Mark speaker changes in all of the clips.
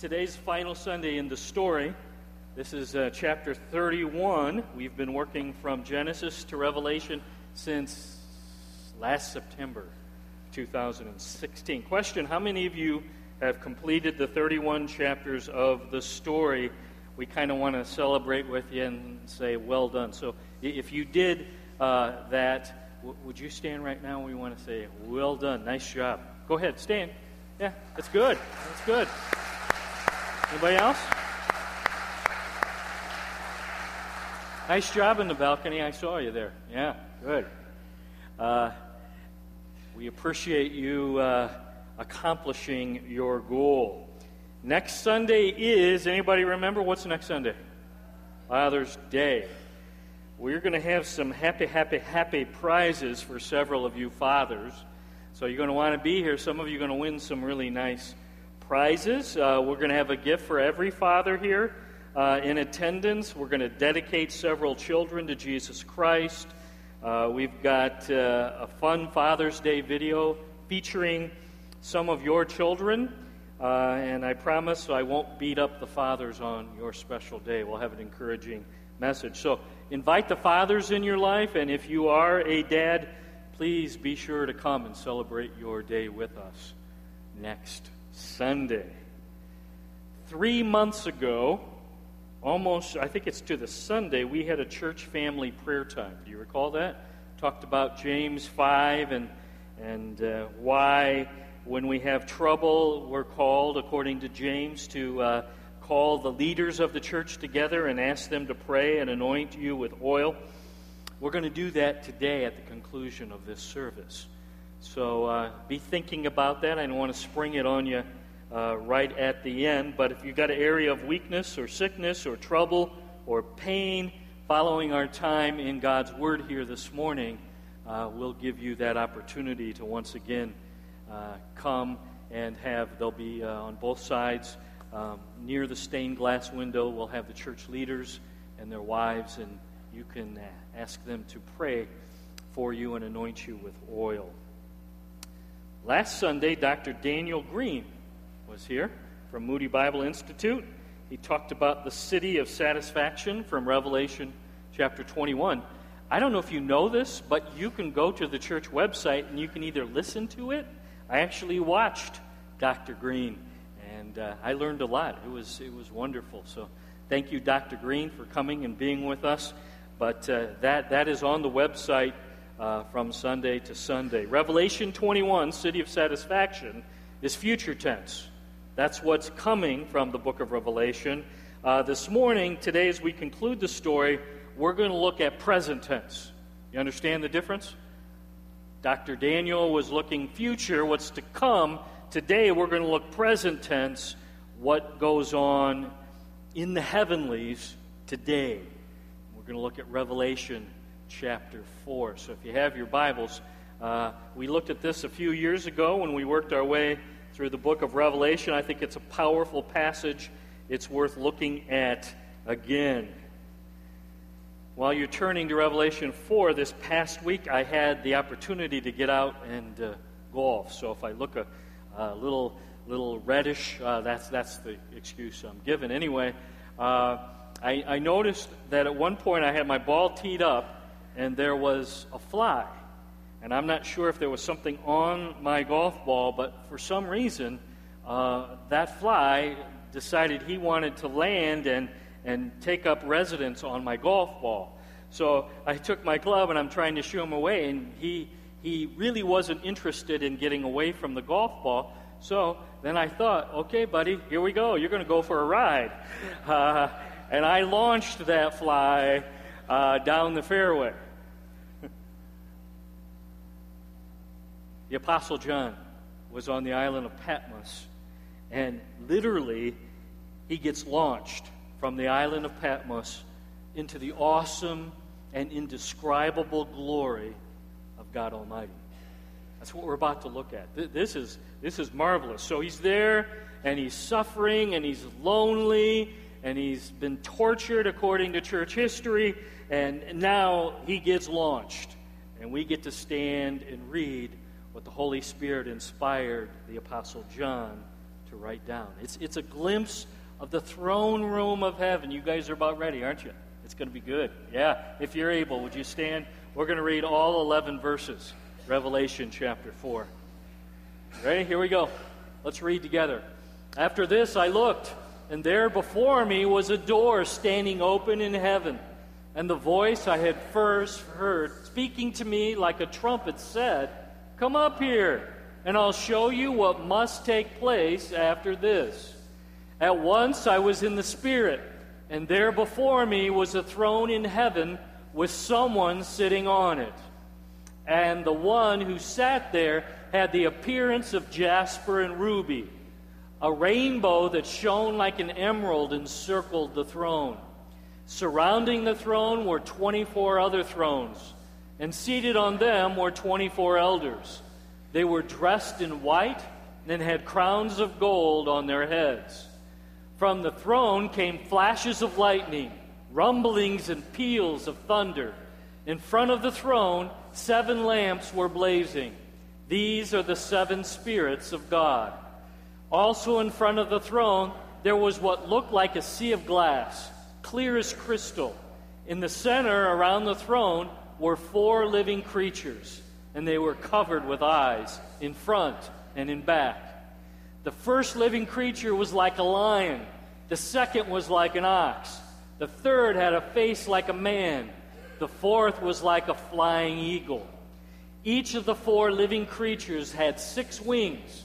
Speaker 1: today's final Sunday in the story. This is uh, chapter 31. We've been working from Genesis to Revelation since last September 2016. Question How many of you have completed the 31 chapters of the story? We kind of want to celebrate with you and say, well done. So if you did uh, that, w- would you stand right now? We want to say, well done. Nice job. Go ahead, stand. Yeah, that's good. That's good. Anybody else? Nice job in the balcony. I saw you there. Yeah, good. Uh, we appreciate you uh, accomplishing your goal. Next Sunday is, anybody remember what's next Sunday? Father's Day. We're going to have some happy, happy, happy prizes for several of you fathers. So you're going to want to be here. Some of you are going to win some really nice prizes. Uh, we're going to have a gift for every father here uh, in attendance. We're going to dedicate several children to Jesus Christ. Uh, we've got uh, a fun Father's Day video featuring some of your children. Uh, and I promise I won't beat up the fathers on your special day. We'll have an encouraging message. So invite the fathers in your life, and if you are a dad, please be sure to come and celebrate your day with us next Sunday. Three months ago, almost, I think it's to the Sunday, we had a church family prayer time. Do you recall that? Talked about James 5 and, and uh, why, when we have trouble, we're called, according to James, to uh, call the leaders of the church together and ask them to pray and anoint you with oil. We're going to do that today at the conclusion of this service. So uh, be thinking about that. I don't want to spring it on you uh, right at the end. But if you've got an area of weakness or sickness or trouble or pain following our time in God's Word here this morning, uh, we'll give you that opportunity to once again uh, come and have, they'll be uh, on both sides. Um, near the stained glass window, we'll have the church leaders and their wives, and you can uh, ask them to pray for you and anoint you with oil. Last Sunday, Dr. Daniel Green was here from Moody Bible Institute. He talked about the city of satisfaction from Revelation chapter 21. I don't know if you know this, but you can go to the church website and you can either listen to it. I actually watched Dr. Green, and uh, I learned a lot. It was, it was wonderful. So thank you, Dr. Green, for coming and being with us. But uh, that, that is on the website uh, from Sunday to Sunday. Revelation 21, City of Satisfaction, is future tense. That's what's coming from the book of Revelation. Uh, this morning, today, as we conclude the story, we're going to look at present tense. You understand the difference? Dr. Daniel was looking future, what's to come. Today, we're going to look present tense, what goes on in the heavenlies today. We're going to look at Revelation chapter 4. So if you have your Bibles, uh, we looked at this a few years ago when we worked our way through the book of Revelation. I think it's a powerful passage. It's worth looking at again. While you're turning to Revelation 4, this past week I had the opportunity to get out and uh, golf. So if I look a, a little little reddish, uh, that's, that's the excuse I'm given. Anyway, uh, I, I noticed that at one point I had my ball teed up and there was a fly. And I'm not sure if there was something on my golf ball, but for some reason, uh, that fly decided he wanted to land and, and take up residence on my golf ball. So I took my club and I'm trying to shoo him away, and he, he really wasn't interested in getting away from the golf ball. So then I thought, okay, buddy, here we go. You're going to go for a ride. Uh, and I launched that fly uh, down the fairway. the Apostle John was on the island of Patmos, and literally, he gets launched from the island of Patmos into the awesome and indescribable glory of God Almighty. That's what we're about to look at. This is, this is marvelous. So he's there, and he's suffering, and he's lonely, and he's been tortured according to church history, and now he gets launched. And we get to stand and read what the Holy Spirit inspired the Apostle John to write down. It's, it's a glimpse of the throne room of heaven. You guys are about ready, aren't you? It's going to be good. Yeah, if you're able, would you stand? We're going to read all 11 verses, Revelation chapter 4. Ready? Here we go. Let's read together. After this, I looked, and there before me was a door standing open in heaven. And the voice I had first heard speaking to me like a trumpet said, Come up here, and I'll show you what must take place after this. At once I was in the Spirit, and there before me was a throne in heaven with someone sitting on it. And the one who sat there had the appearance of jasper and ruby. A rainbow that shone like an emerald encircled the throne. Surrounding the throne were 24 other thrones, and seated on them were 24 elders. They were dressed in white and had crowns of gold on their heads. From the throne came flashes of lightning, rumblings and peals of thunder. In front of the throne, seven lamps were blazing. These are the seven spirits of God. Also, in front of the throne, there was what looked like a sea of glass, clear as crystal. In the center, around the throne, were four living creatures, and they were covered with eyes in front and in back. The first living creature was like a lion, the second was like an ox, the third had a face like a man, the fourth was like a flying eagle. Each of the four living creatures had six wings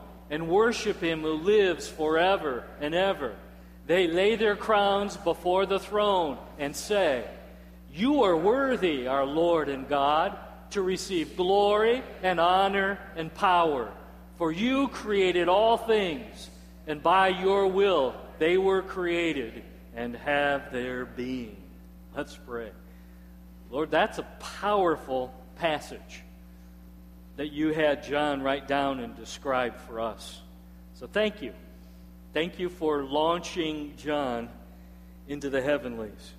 Speaker 1: and worship him who lives forever and ever. They lay their crowns before the throne and say, You are worthy, our Lord and God, to receive glory and honor and power. For you created all things, and by your will they were created and have their being. Let's pray. Lord, that's a powerful passage that you had John write down and describe for us. So thank you. Thank you for launching John into the heavenlies.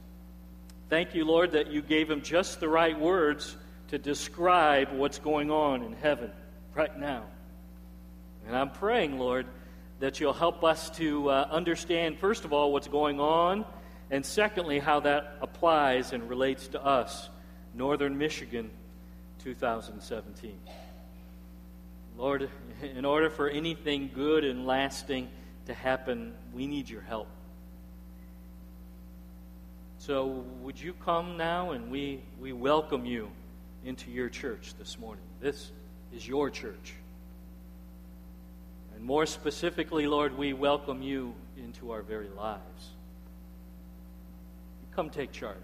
Speaker 1: Thank you, Lord, that you gave him just the right words to describe what's going on in heaven right now. And I'm praying, Lord, that you'll help us to uh, understand, first of all, what's going on and secondly, how that applies and relates to us, Northern Michigan, 2017. Lord, in order for anything good and lasting to happen, we need your help. So, would you come now and we, we welcome you into your church this morning? This is your church. And more specifically, Lord, we welcome you into our very lives come take charge.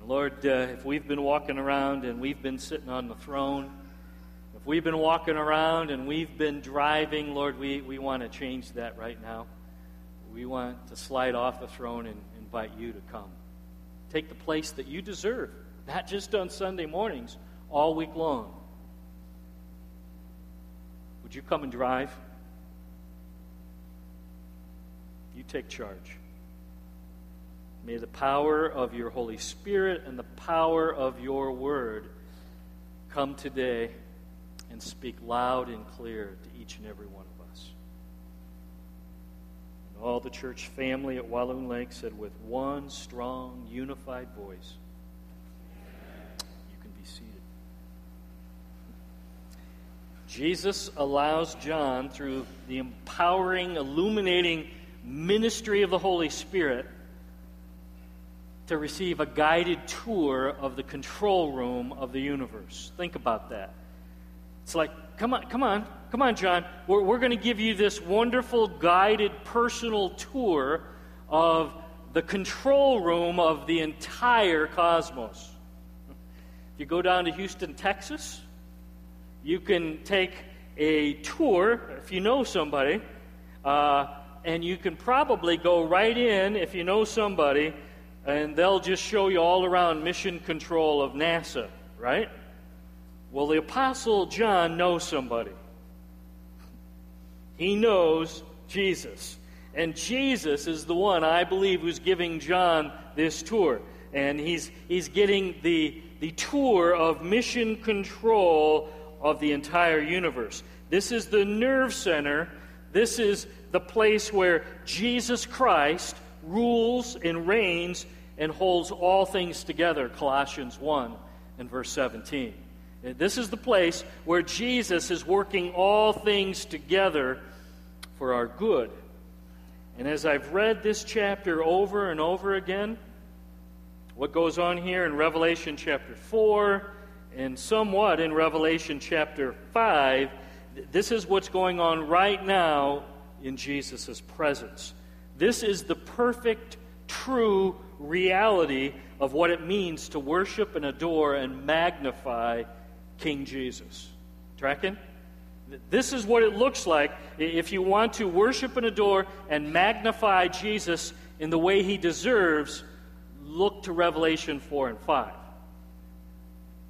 Speaker 1: And Lord, uh, if we've been walking around and we've been sitting on the throne, we've been walking around and we've been driving, Lord, we, we want to change that right now. We want to slide off the throne and invite you to come. Take the place that you deserve, not just on Sunday mornings, all week long. Would you come and drive? You take charge. May the power of your Holy Spirit and the power of your word come today and speak loud and clear to each and every one of us. And all the church family at Walloon Lake said with one strong, unified voice, You can be seated. Jesus allows John, through the empowering, illuminating ministry of the Holy Spirit, to receive a guided tour of the control room of the universe. Think about that. It's like, come on, come on, come on, John. We're, we're going to give you this wonderful guided personal tour of the control room of the entire cosmos. If you go down to Houston, Texas, you can take a tour, if you know somebody, uh, and you can probably go right in if you know somebody, and they'll just show you all around mission control of NASA, right? Well, the Apostle John knows somebody. He knows Jesus. And Jesus is the one, I believe, who's giving John this tour. And he's, he's getting the, the tour of mission control of the entire universe. This is the nerve center. This is the place where Jesus Christ rules and reigns and holds all things together, Colossians 1 and verse 17. This is the place where Jesus is working all things together for our good. And as I've read this chapter over and over again, what goes on here in Revelation chapter 4 and somewhat in Revelation chapter 5, this is what's going on right now in Jesus' presence. This is the perfect, true reality of what it means to worship and adore and magnify King Jesus. Tracking? This is what it looks like if you want to worship and adore and magnify Jesus in the way he deserves. Look to Revelation 4 and 5.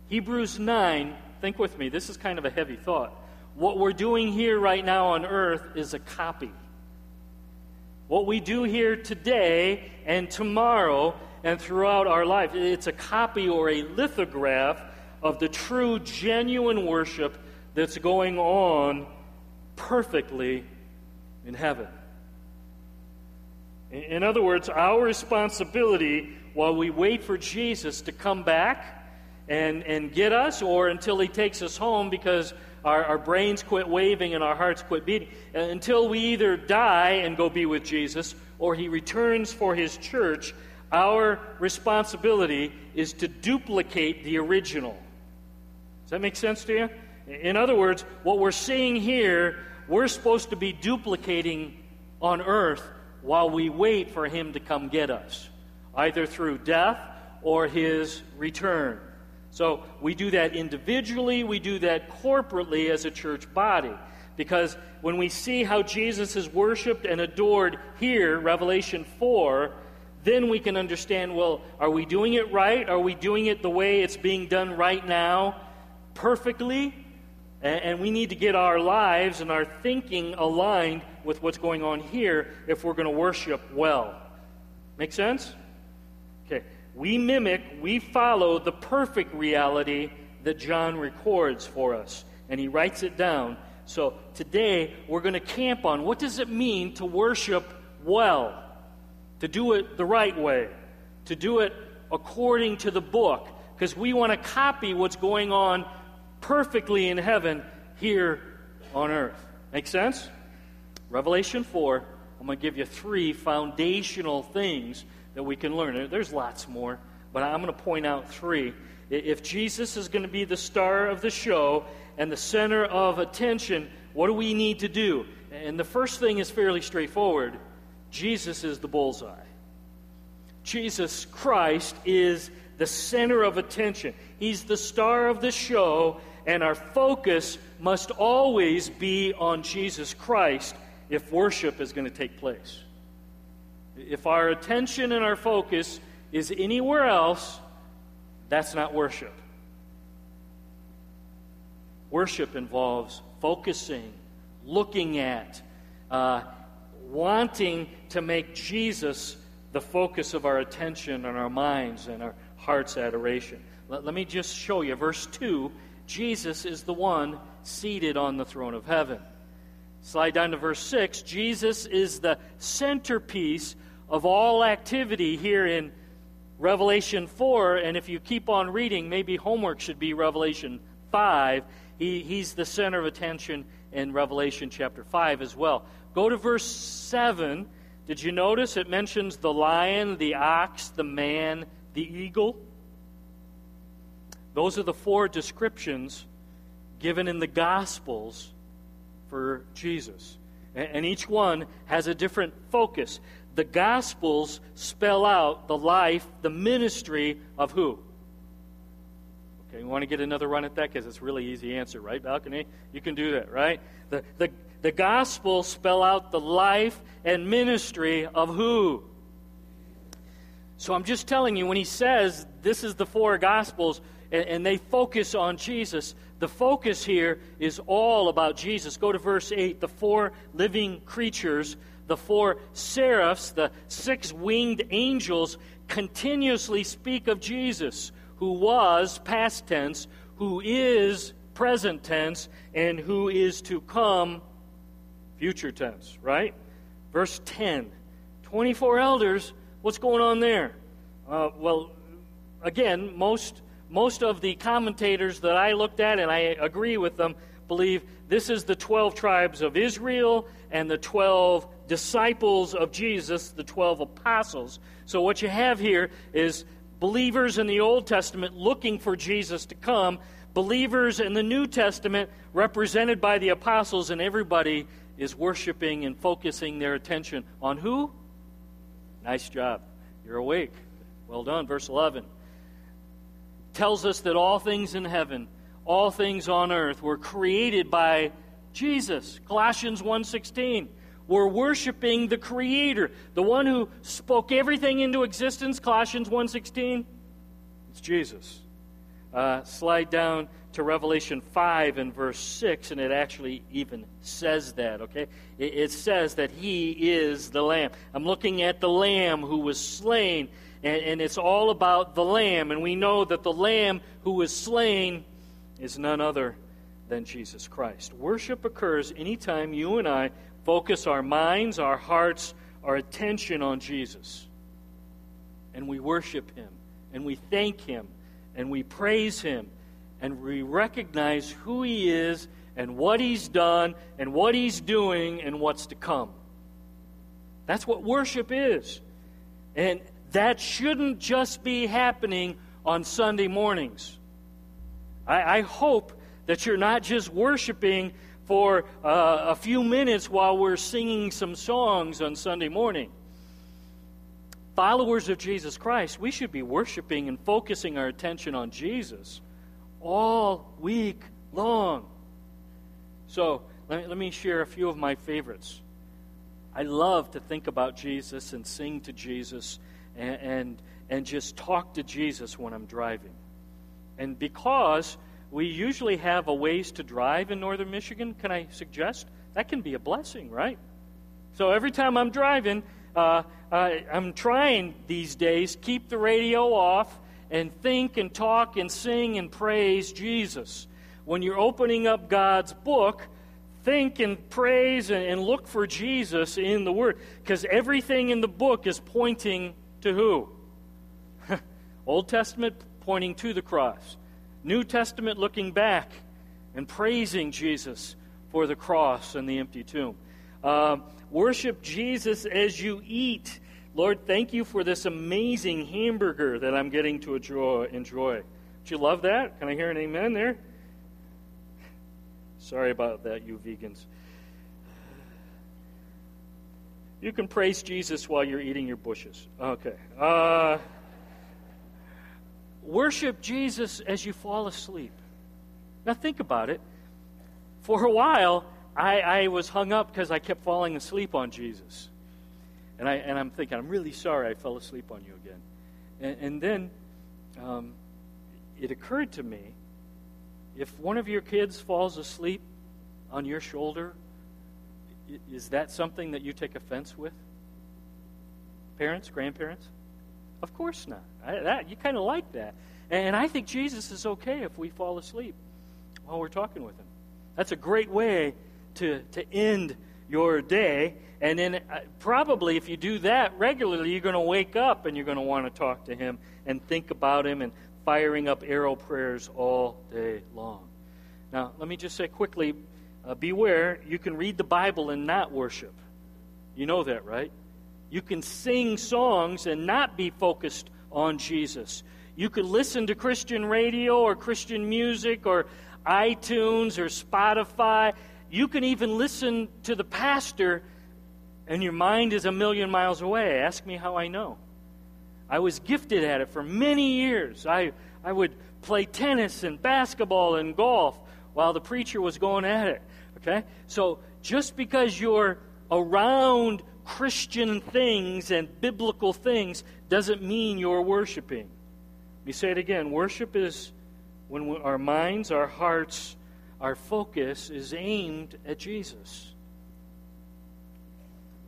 Speaker 1: Hebrews 9, think with me, this is kind of a heavy thought. What we're doing here right now on earth is a copy. What we do here today and tomorrow and throughout our life, it's a copy or a lithograph of the true, genuine worship that's going on perfectly in heaven. In other words, our responsibility while we wait for Jesus to come back and, and get us, or until he takes us home because our, our brains quit waving and our hearts quit beating, uh, until we either die and go be with Jesus or he returns for his church, our responsibility is to duplicate the original. Does that make sense to you? In other words, what we're seeing here, we're supposed to be duplicating on earth while we wait for him to come get us, either through death or his return. So we do that individually, we do that corporately as a church body. Because when we see how Jesus is worshiped and adored here, Revelation 4, then we can understand well, are we doing it right? Are we doing it the way it's being done right now, perfectly? And we need to get our lives and our thinking aligned with what's going on here if we're going to worship well. Make sense? Okay. We mimic, we follow the perfect reality that John records for us, and he writes it down. So today we're going to camp on what does it mean to worship well, to do it the right way, to do it according to the book, because we want to copy what's going on perfectly in heaven here on earth. Make sense? Revelation 4, I'm going to give you three foundational things that we can learn. There's lots more, but I'm going to point out three. If Jesus is going to be the star of the show and the center of attention, what do we need to do? And the first thing is fairly straightforward Jesus is the bullseye. Jesus Christ is the center of attention. He's the star of the show, and our focus must always be on Jesus Christ if worship is going to take place. If our attention and our focus is anywhere else, that's not worship. Worship involves focusing, looking at, uh, wanting to make Jesus the focus of our attention and our minds and our heart's adoration. Let, let me just show you. Verse 2 Jesus is the one seated on the throne of heaven. Slide down to verse 6. Jesus is the centerpiece of all activity here in Revelation 4. And if you keep on reading, maybe homework should be Revelation 5. He, he's the center of attention in Revelation chapter 5 as well. Go to verse 7. Did you notice it mentions the lion, the ox, the man, the eagle? Those are the four descriptions given in the Gospels for Jesus. And each one has a different focus the Gospels spell out the life, the ministry of who? Okay, you want to get another run at that because it's a really easy answer, right, balcony? You can do that, right? The, the, the gospel spell out the life and ministry of who? So I'm just telling you, when he says this is the four gospels and, and they focus on Jesus, the focus here is all about Jesus. Go to verse 8. The four living creatures, the four seraphs, the six winged angels continuously speak of Jesus, who was past tense, who is present tense, and who is to come future tense, right? Verse 10 24 elders, what's going on there? Uh, well, again, most most of the commentators that I looked at, and I agree with them, believe this is the 12 tribes of Israel and the 12 disciples of Jesus, the 12 apostles. So, what you have here is believers in the Old Testament looking for Jesus to come, believers in the New Testament represented by the apostles, and everybody is worshiping and focusing their attention on who? Nice job. You're awake. Well done. Verse 11 tells us that all things in heaven, all things on earth were created by Jesus. Colossians 1:16. We're worshiping the creator, the one who spoke everything into existence. Colossians 1:16. It's Jesus. Uh, slide down to Revelation 5 and verse 6, and it actually even says that, okay? It, it, says that he is the Lamb. I'm looking at the Lamb who was slain and, and it's all about the Lamb. And we know that the Lamb who was slain is none other than Jesus Christ. Worship occurs anytime you and I focus our minds, our hearts, our attention on Jesus. And we worship Him, and we thank Him, and we praise Him, and we recognize who He is, and what He's done, and what He's doing, and what's to come. That's what worship is. And that shouldn't just be happening on Sunday mornings. I, I hope that you're not just worshiping for uh, a few minutes while we're singing some songs on Sunday morning. Followers of Jesus Christ, we should be worshiping and focusing our attention on Jesus all week long. So, let me, let me share a few of my favorites. I love to think about Jesus and sing to Jesus and, and, and just talk to Jesus when I'm driving. And because we usually have a ways to drive in northern Michigan, can I suggest? That can be a blessing, right? So every time I'm driving, uh, I'm trying these days keep the radio off and think and talk and sing and praise Jesus. When you're opening up God's book, think and praise and, and look for Jesus in the Word because everything in the book is pointing to who? Old Testament pointing to the cross, New Testament looking back and praising Jesus for the cross and the empty tomb. Uh, worship Jesus as you eat. Lord, thank you for this amazing hamburger that I'm getting to enjoy. enjoy. Do you love that? Can I hear an amen there? Sorry about that, you vegans. You can praise Jesus while you're eating your bushes. Okay. Uh, worship Jesus as you fall asleep. Now, think about it. For a while, I, I was hung up because I kept falling asleep on Jesus. And, I, and I'm thinking, I'm really sorry I fell asleep on you again. And, and then um, it occurred to me if one of your kids falls asleep on your shoulder is that something that you take offense with? Parents, grandparents? Of course not. I, that, you kind of like that. And I think Jesus is okay if we fall asleep while we're talking with him. That's a great way to, to end your day. And then, uh, probably, if you do that regularly, you're going to wake up and you're going to want to talk to him and think about him and firing up arrow prayers all day long. Now, let me just say quickly uh, beware, you can read the Bible and not worship. You know that, right? You can sing songs and not be focused on Jesus. You could listen to Christian radio or Christian music or iTunes or Spotify. You can even listen to the pastor and your mind is a million miles away. Ask me how I know. I was gifted at it for many years. I, I would play tennis and basketball and golf while the preacher was going at it. Okay? So just because you're around Christian things and biblical things doesn't mean you're worshiping. Let me say it again. Worship is when our minds, our hearts, our focus is aimed at Jesus.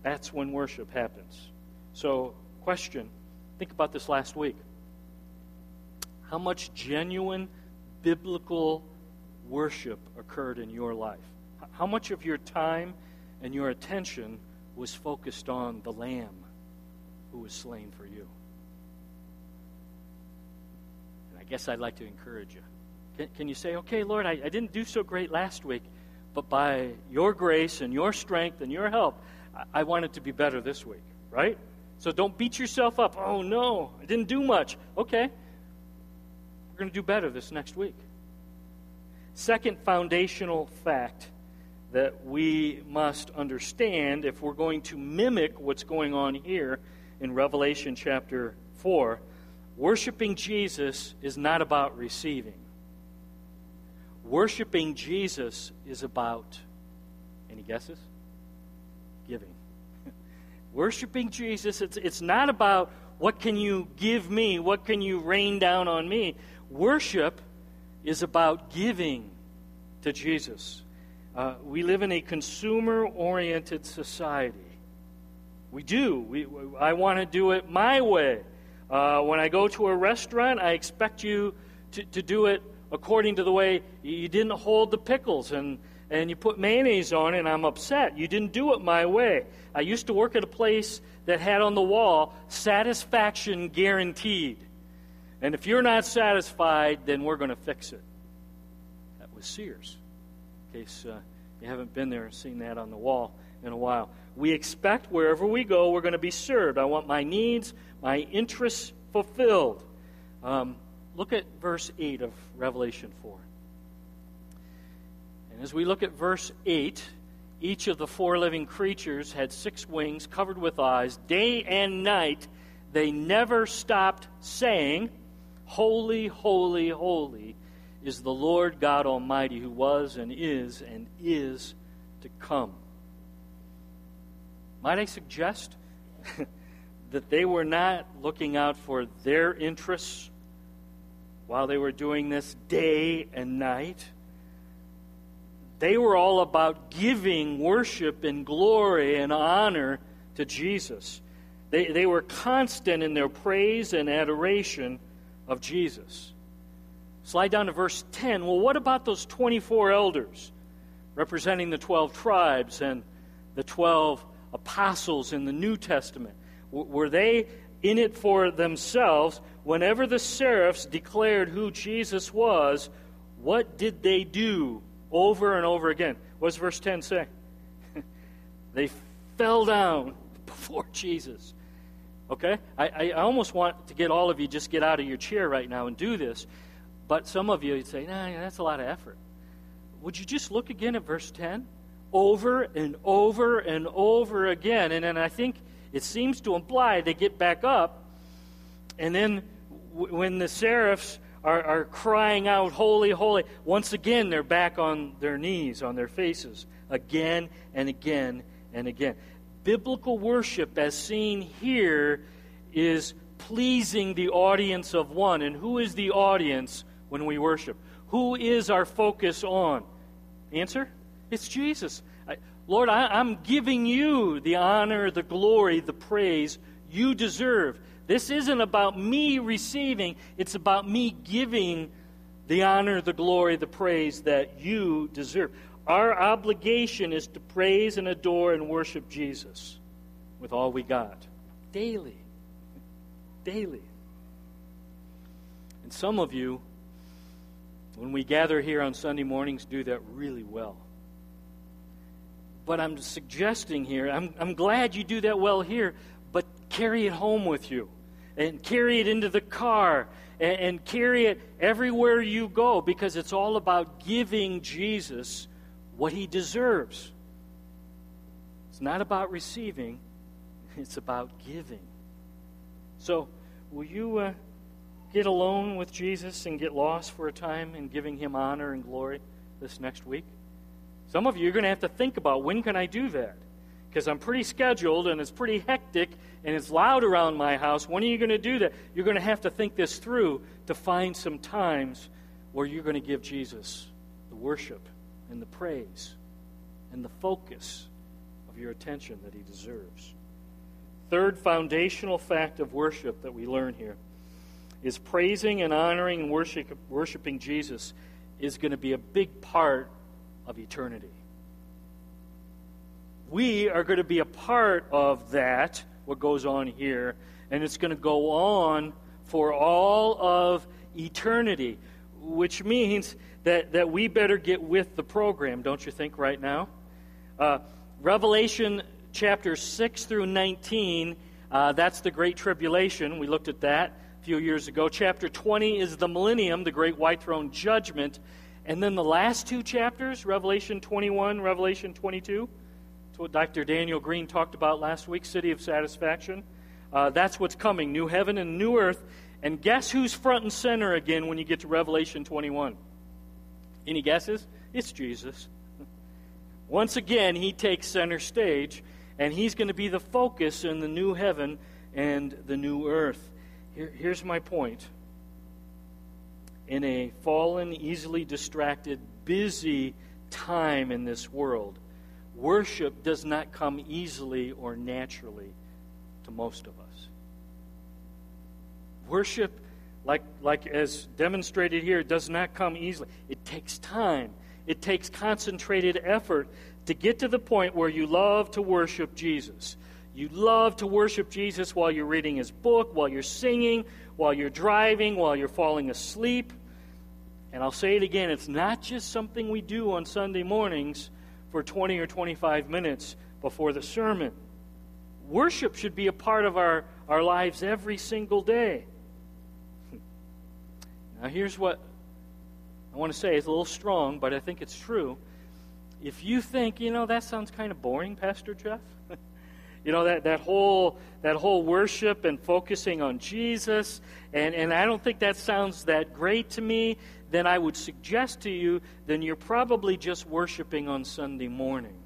Speaker 1: That's when worship happens. So, question think about this last week. How much genuine biblical worship occurred in your life? How much of your time and your attention was focused on the Lamb who was slain for you? And I guess I'd like to encourage you. Can, can you say, okay, Lord, I, I didn't do so great last week, but by your grace and your strength and your help, I, I want it to be better this week, right? So don't beat yourself up. Oh, no, I didn't do much. Okay, we're going to do better this next week. Second foundational fact that we must understand if we're going to mimic what's going on here in Revelation chapter 4 worshiping Jesus is not about receiving. Worshiping Jesus is about, any guesses? Giving. Worshiping Jesus, it's, it's not about what can you give me, what can you rain down on me. Worship is about giving to Jesus. Uh, we live in a consumer oriented society. We do. We, I want to do it my way. Uh, when I go to a restaurant, I expect you to, to do it according to the way you didn't hold the pickles and, and you put mayonnaise on and I'm upset. You didn't do it my way. I used to work at a place that had on the wall satisfaction guaranteed. And if you're not satisfied, then we're going to fix it. That was Sears in case uh, you haven't been there and seen that on the wall in a while. We expect wherever we go, we're going to be served. I want my needs, my interests fulfilled. Um, look at verse 8 of Revelation 4. And as we look at verse 8, each of the four living creatures had six wings covered with eyes. Day and night, they never stopped saying, Holy, holy, holy is the Lord God Almighty who was and is and is to come. Might I suggest that they were not looking out for their interests while they were doing this day and night? They were all about giving worship and glory and honor to Jesus. They, they were constant in their praise and adoration of Jesus. Slide down to verse 10. Well, what about those 24 elders representing the 12 tribes and the 12 apostles in the New Testament? were they in it for themselves? Whenever the seraphs declared who Jesus was, what did they do over and over again? What does verse 10 say? they fell down before Jesus. Okay? I, I almost want to get all of you just get out of your chair right now and do this but some of you would say, nah, that's a lot of effort. Would you just look again at verse 10? Over and over and over again. And then I think it seems to imply they get back up, and then when the seraphs are, are crying out, Holy, holy, once again they're back on their knees, on their faces, again and again and again. Biblical worship, as seen here, is pleasing the audience of one. And who is the audience when we worship? Who is our focus on? Answer? It's Jesus. I, Lord, I, am giving you the honor, the glory, the praise you deserve. This isn't about me receiving, it's about me giving the honor, the glory, the praise that you deserve. Our obligation is to praise and adore and worship Jesus with all we got daily. Daily. And some of you when we gather here on Sunday mornings, do that really well. But I'm suggesting here, I'm, I'm glad you do that well here, but carry it home with you and carry it into the car and, and carry it everywhere you go because it's all about giving Jesus what he deserves. It's not about receiving, it's about giving. So, will you uh, get alone with Jesus and get lost for a time in giving him honor and glory this next week? Some of you are going to have to think about when can I do that? Because I'm pretty scheduled and it's pretty hectic and it's loud around my house. When are you going to do that? You're going to have to think this through to find some times where you're going to give Jesus the worship and the praise and the focus of your attention that he deserves. Third foundational fact of worship that we learn here is praising and honoring and worship, worshiping Jesus is going to be a big part of eternity. We are going to be a part of that, what goes on here, and it's going to go on for all of eternity, which means that, that we better get with the program, don't you think, right now? Uh, Revelation chapter 6 through 19, uh, that's the Great Tribulation. We looked at that a few years ago. Chapter 20 is the millennium, the great white throne judgment. And then the last two chapters, Revelation 21, Revelation 22, that's what Dr. Daniel Green talked about last week, City of Satisfaction. Uh, that's what's coming, new heaven and new earth. And guess who's front and center again when you get to Revelation 21? Any guesses? It's Jesus. Once again, he takes center stage, and he's going to be the focus in the new heaven and the new earth. Here, here's my point. In a fallen, easily distracted, busy time in this world, worship does not come easily or naturally to most of us. Worship, like, like as demonstrated here, does not come easily. It takes time, it takes concentrated effort to get to the point where you love to worship Jesus. You love to worship Jesus while you're reading his book, while you're singing, while you're driving, while you're falling asleep. And I'll say it again it's not just something we do on Sunday mornings for 20 or 25 minutes before the sermon. Worship should be a part of our, our lives every single day. Now, here's what I want to say. It's a little strong, but I think it's true. If you think, you know, that sounds kind of boring, Pastor Jeff, you know, that, that, whole, that whole worship and focusing on Jesus, and, and I don't think that sounds that great to me, then I would suggest to you, then you're probably just worshiping on Sunday morning.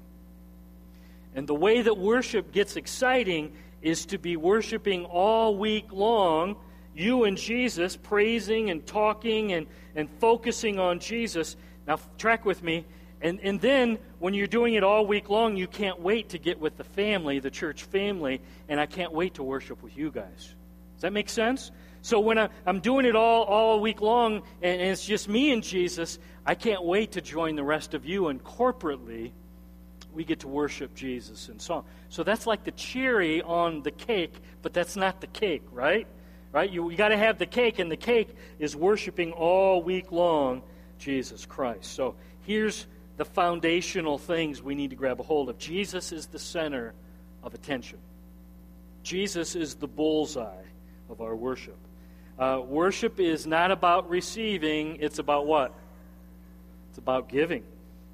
Speaker 1: And the way that worship gets exciting is to be worshiping all week long you and Jesus, praising and talking and, and focusing on Jesus. Now, track with me. And, and then, when you're doing it all week long, you can't wait to get with the family, the church family, and I can't wait to worship with you guys. Does that make sense? So, when I, am doing it all, all week long and, it's just me and Jesus, I can't wait to join the rest of you, and corporately, we get to worship Jesus in song. So, that's like the cherry on the cake, but that's not the cake, right? Right? You, you got to have the cake, and the cake is worshiping all week long Jesus Christ. So here's the foundational things we need to grab a hold of. Jesus is the center of attention. Jesus is the bullseye of our worship. Uh, worship is not about receiving, it's about what? It's about giving.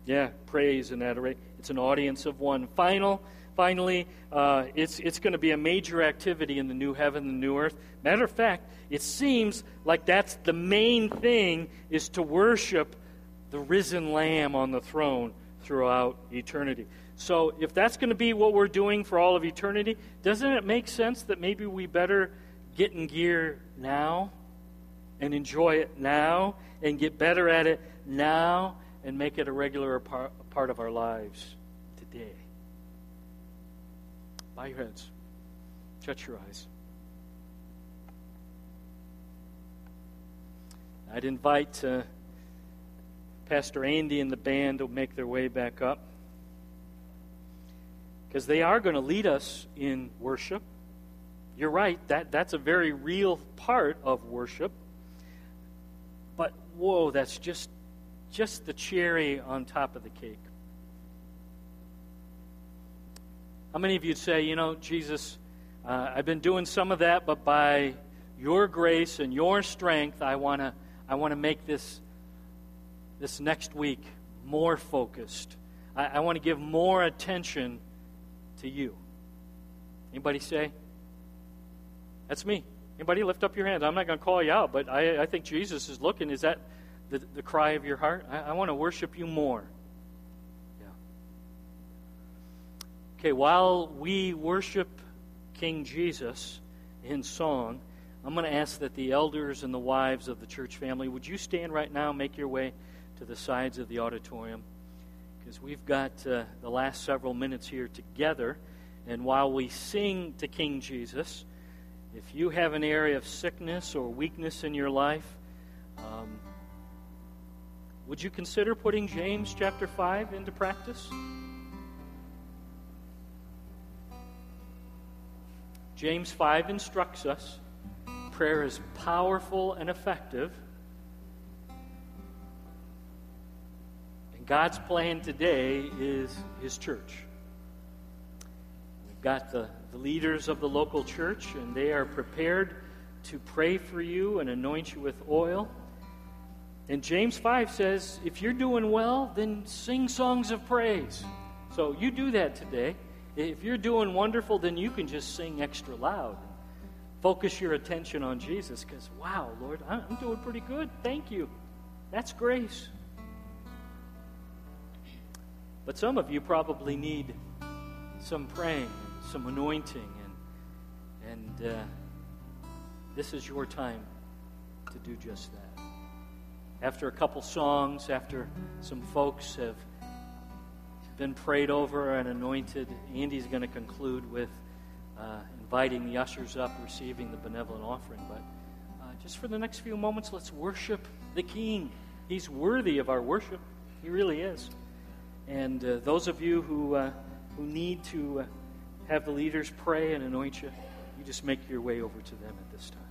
Speaker 1: Yeah, praise and adoration. It's an audience of one. Final finally, uh, it's, it's going to be a major activity in the new heaven and the new earth. Matter of fact, it seems like that's the main thing is to worship the risen Lamb on the throne throughout eternity. So, if that's going to be what we're doing for all of eternity, doesn't it make sense that maybe we better get in gear now and enjoy it now and get better at it now and make it a regular part of our lives today? Bow your heads. Shut your eyes. I'd invite uh, Pastor Andy and the band to make their way back up because they are going to lead us in worship. You're right, that, that's a very real part of worship. But whoa, that's just just the cherry on top of the cake. How many of you say, you know, Jesus, uh, I've been doing some of that, but by your grace and your strength, I want to I want to make this this next week more focused. I, I want to give more attention to you. Anybody say? That's me. Anybody lift up your hand? I'm not going to call you out, but I, I think Jesus is looking. Is that the, the cry of your heart? I, I want to worship you more. Yeah. Okay, while we worship King Jesus in song, I'm going to ask that the elders and the wives of the church family, would you stand right now, make your way to the sides of the auditorium? Because we've got uh, the last several minutes here together. And while we sing to King Jesus, if you have an area of sickness or weakness in your life, um, would you consider putting James chapter 5 into practice? James 5 instructs us prayer is powerful and effective. And God's plan today is His church. Got the the leaders of the local church, and they are prepared to pray for you and anoint you with oil. And James 5 says, if you're doing well, then sing songs of praise. So you do that today. If you're doing wonderful, then you can just sing extra loud. Focus your attention on Jesus because, wow, Lord, I'm doing pretty good. Thank you. That's grace. But some of you probably need some praying some anointing, and, and uh, this is your time to do just that. After a couple songs, after some folks have been prayed over and anointed, Andy's going to conclude with uh, inviting the ushers up, receiving the benevolent offering. But uh, just for the next few moments, let's worship the King. He's worthy of our worship. He really is. And uh, those of you who, uh, who need to uh, have the leaders pray and anoint you, you just make your way over to them at this
Speaker 2: time.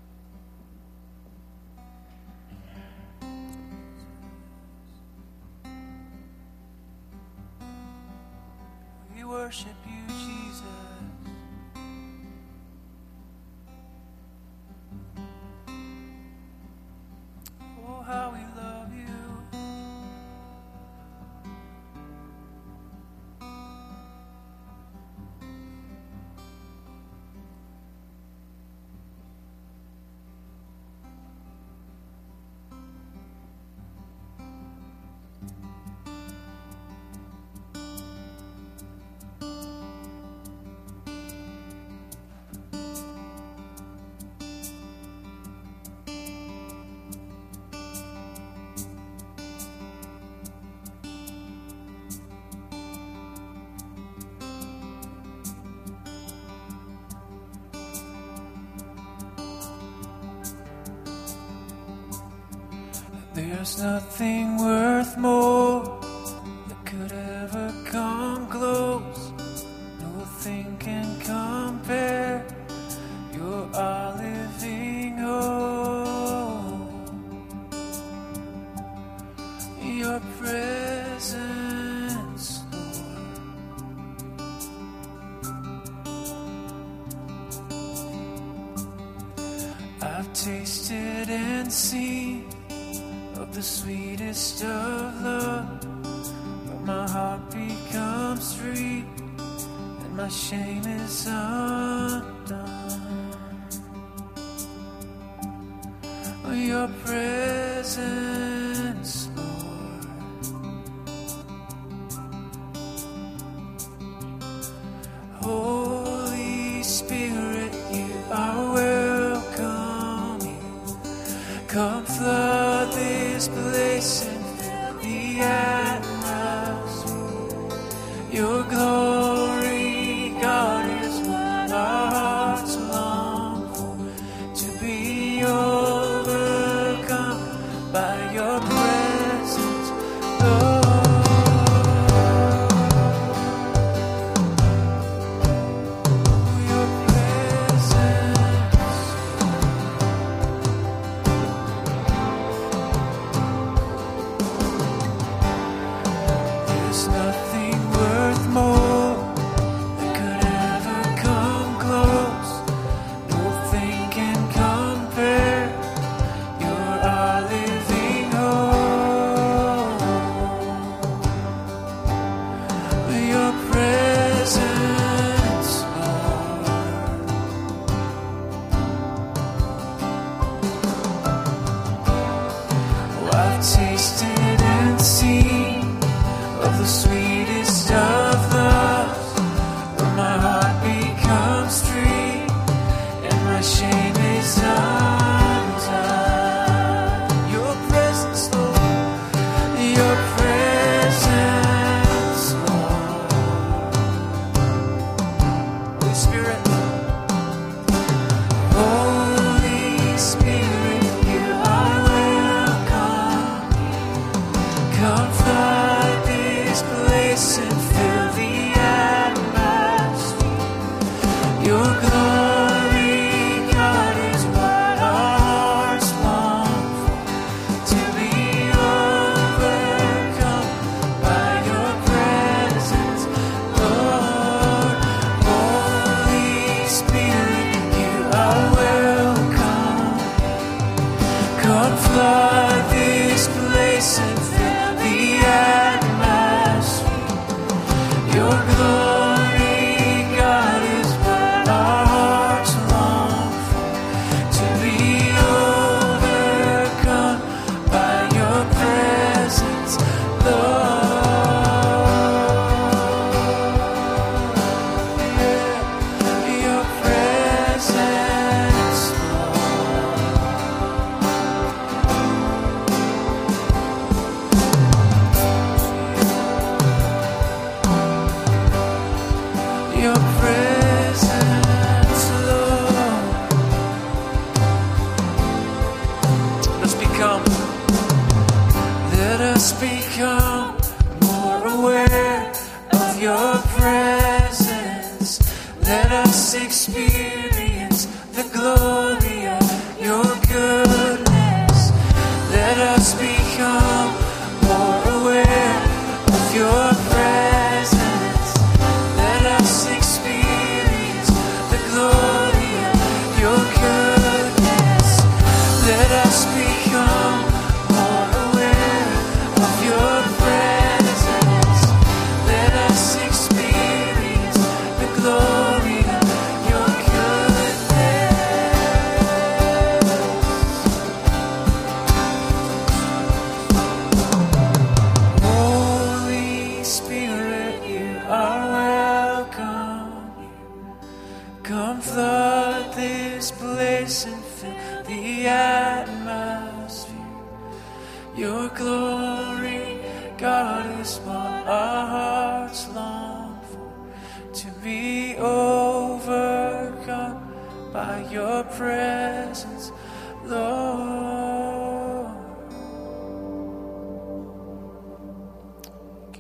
Speaker 2: We worship you, Jesus. There's nothing worth more that could ever come close. Nothing can compare. You're our living hope. Your presence, Lord. I've tasted and seen the sweetest of love. But my heart becomes free, and my shame is undone. Let us experience the glory of your good.